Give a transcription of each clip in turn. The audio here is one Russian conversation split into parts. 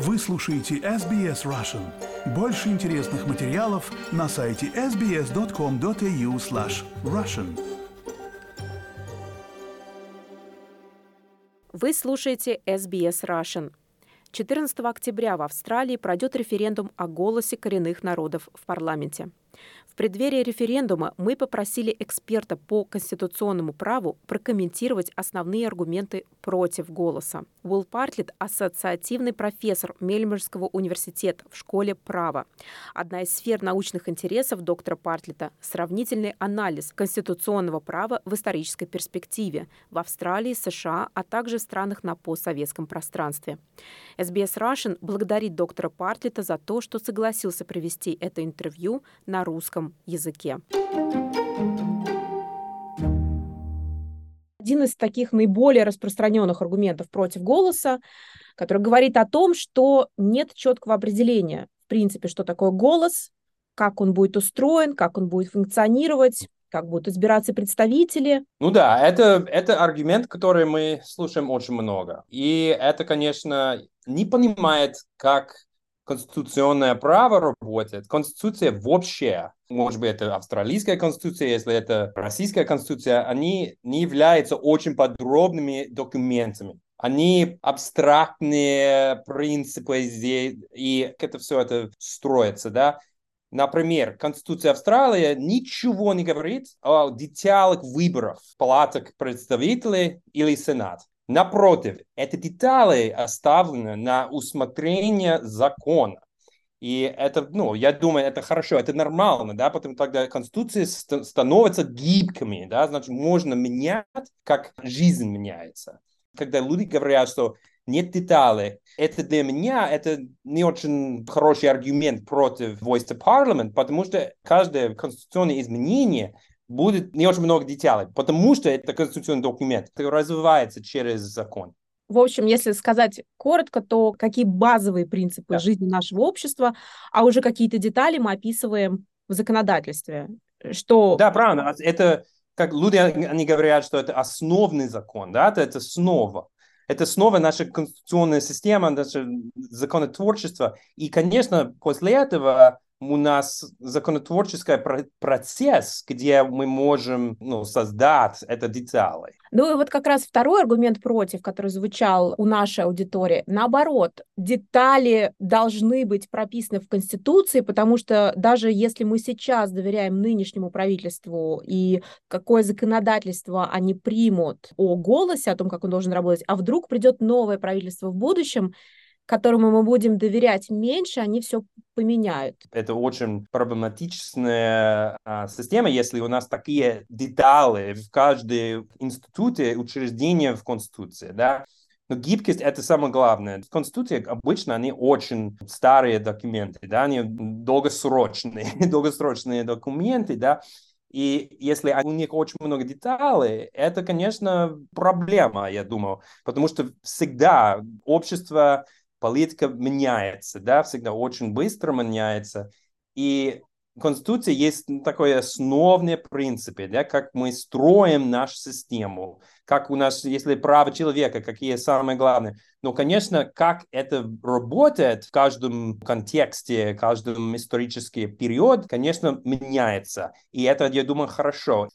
Вы слушаете SBS Russian. Больше интересных материалов на сайте sbs.com.au slash russian. Вы слушаете SBS Russian. 14 октября в Австралии пройдет референдум о голосе коренных народов в парламенте преддверии референдума мы попросили эксперта по конституционному праву прокомментировать основные аргументы против голоса. Уилл Партлет – ассоциативный профессор Мельмерского университета в школе права. Одна из сфер научных интересов доктора Партлета – сравнительный анализ конституционного права в исторической перспективе в Австралии, США, а также в странах на постсоветском пространстве. SBS Russian благодарит доктора Партлета за то, что согласился провести это интервью на русском языке. Один из таких наиболее распространенных аргументов против голоса, который говорит о том, что нет четкого определения, в принципе, что такое голос, как он будет устроен, как он будет функционировать, как будут избираться представители. Ну да, это, это аргумент, который мы слушаем очень много. И это, конечно, не понимает, как конституционное право работает, конституция вообще, может быть, это австралийская конституция, если это российская конституция, они не являются очень подробными документами. Они абстрактные принципы здесь, и это все это строится, да. Например, Конституция Австралии ничего не говорит о деталях выборов палаток представителей или Сенат. Напротив, эти детали оставлены на усмотрение закона. И это, ну, я думаю, это хорошо, это нормально, да, потому тогда Конституция ст- становится гибкими, да, значит, можно менять, как жизнь меняется. Когда люди говорят, что нет деталей, это для меня, это не очень хороший аргумент против voice to parliament, потому что каждое конституционное изменение будет не очень много деталей, потому что это конституционный документ, который развивается через закон. В общем, если сказать коротко, то какие базовые принципы да. жизни нашего общества, а уже какие-то детали мы описываем в законодательстве. Что... Да, правильно. А это как люди, они говорят, что это основный закон, да, это, это основа. Это снова наша конституционная система, наше законотворчество. И, конечно, после этого у нас законотворческий процесс, где мы можем ну, создать это детали. Ну и вот как раз второй аргумент против, который звучал у нашей аудитории, наоборот, детали должны быть прописаны в Конституции, потому что даже если мы сейчас доверяем нынешнему правительству и какое законодательство они примут о голосе, о том, как он должен работать, а вдруг придет новое правительство в будущем, которому мы будем доверять меньше, они все поменяют. Это очень проблематичная а, система, если у нас такие детали в каждой институте, учреждении в Конституции, да. Но гибкость – это самое главное. В Конституции обычно они очень старые документы, да, они долгосрочные, долгосрочные документы, да, и если у них очень много деталей, это, конечно, проблема, я думаю, потому что всегда общество политика меняется, да, всегда очень быстро меняется. И в Конституции есть такой основный принцип, да, как мы строим нашу систему, как у нас, если право человека, какие самые главные. Но, конечно, как это работает в каждом контексте, в каждом исторический период, конечно, меняется. И это, я думаю, хорошо.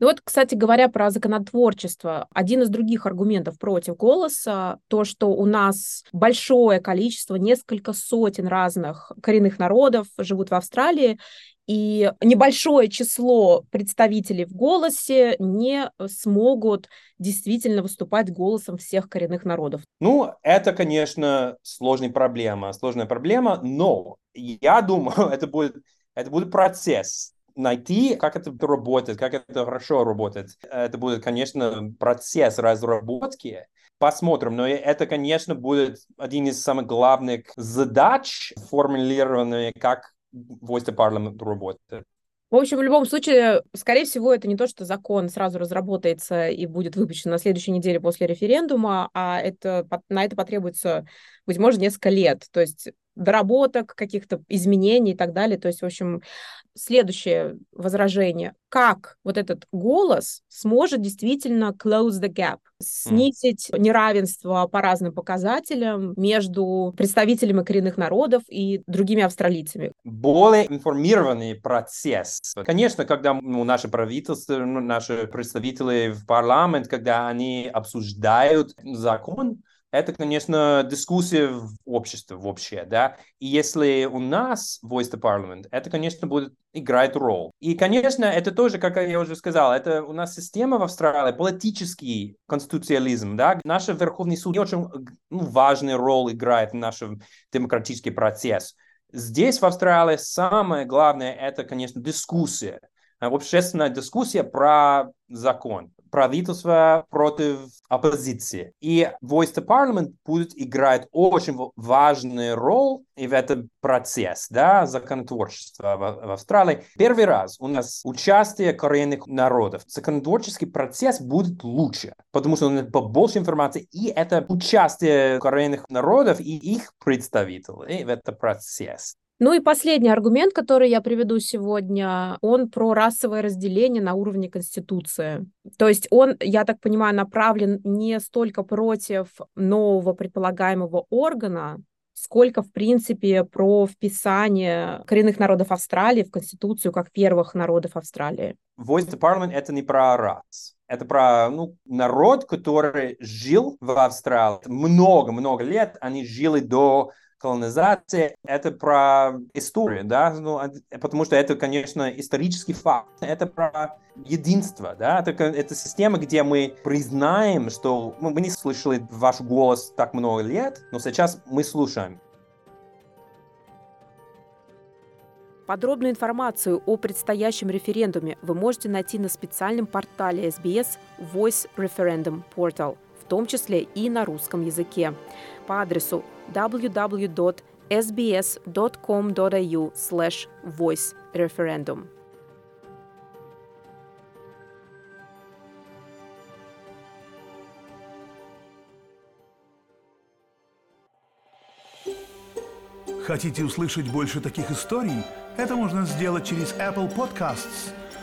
Ну вот, кстати говоря, про законотворчество. Один из других аргументов против голоса, то, что у нас большое количество, несколько сотен разных коренных народов живут в Австралии, и небольшое число представителей в голосе не смогут действительно выступать голосом всех коренных народов. Ну, это, конечно, сложная проблема, сложная проблема, но я думаю, это будет, это будет процесс найти, как это работает, как это хорошо работает. Это будет, конечно, процесс разработки. Посмотрим. Но это, конечно, будет один из самых главных задач, формулированные, как voice department работает. В общем, в любом случае, скорее всего, это не то, что закон сразу разработается и будет выпущен на следующей неделе после референдума, а это, на это потребуется, быть может, несколько лет. То есть доработок, каких-то изменений и так далее. То есть, в общем, следующее возражение. Как вот этот голос сможет действительно close the gap, снизить mm. неравенство по разным показателям между представителями коренных народов и другими австралийцами? Более информированный процесс. Конечно, когда ну, наши правительства, ну, наши представители в парламент, когда они обсуждают закон, это, конечно, дискуссия в обществе вообще, да, и если у нас Voice the Parliament, это, конечно, будет играть роль. И, конечно, это тоже, как я уже сказал, это у нас система в Австралии, политический конституциализм, да, наш Верховный суд очень ну, важную роль играет в наш демократический процесс. Здесь, в Австралии, самое главное, это, конечно, дискуссия, общественная дискуссия про закон правительство против оппозиции. И Voice to Parliament будет играть очень важную роль в этом процессе да, законотворчества в, в Австралии. Первый раз у нас участие коренных народов. Законотворческий процесс будет лучше, потому что он побольше информации, и это участие коренных народов и их представителей в этом процессе. Ну и последний аргумент, который я приведу сегодня, он про расовое разделение на уровне Конституции. То есть он, я так понимаю, направлен не столько против нового предполагаемого органа, сколько, в принципе, про вписание коренных народов Австралии в Конституцию как первых народов Австралии. Voice the Parliament — это не про рас. Это про ну, народ, который жил в Австралии много-много лет. Они жили до колонизация, это про историю, да, ну, потому что это, конечно, исторический факт, это про единство, да, это, это система, где мы признаем, что мы, мы не слышали ваш голос так много лет, но сейчас мы слушаем. Подробную информацию о предстоящем референдуме вы можете найти на специальном портале SBS Voice Referendum Portal, в том числе и на русском языке, по адресу www.sbs.com.au slash voice referendum. Хотите услышать больше таких историй? Это можно сделать через Apple Podcasts,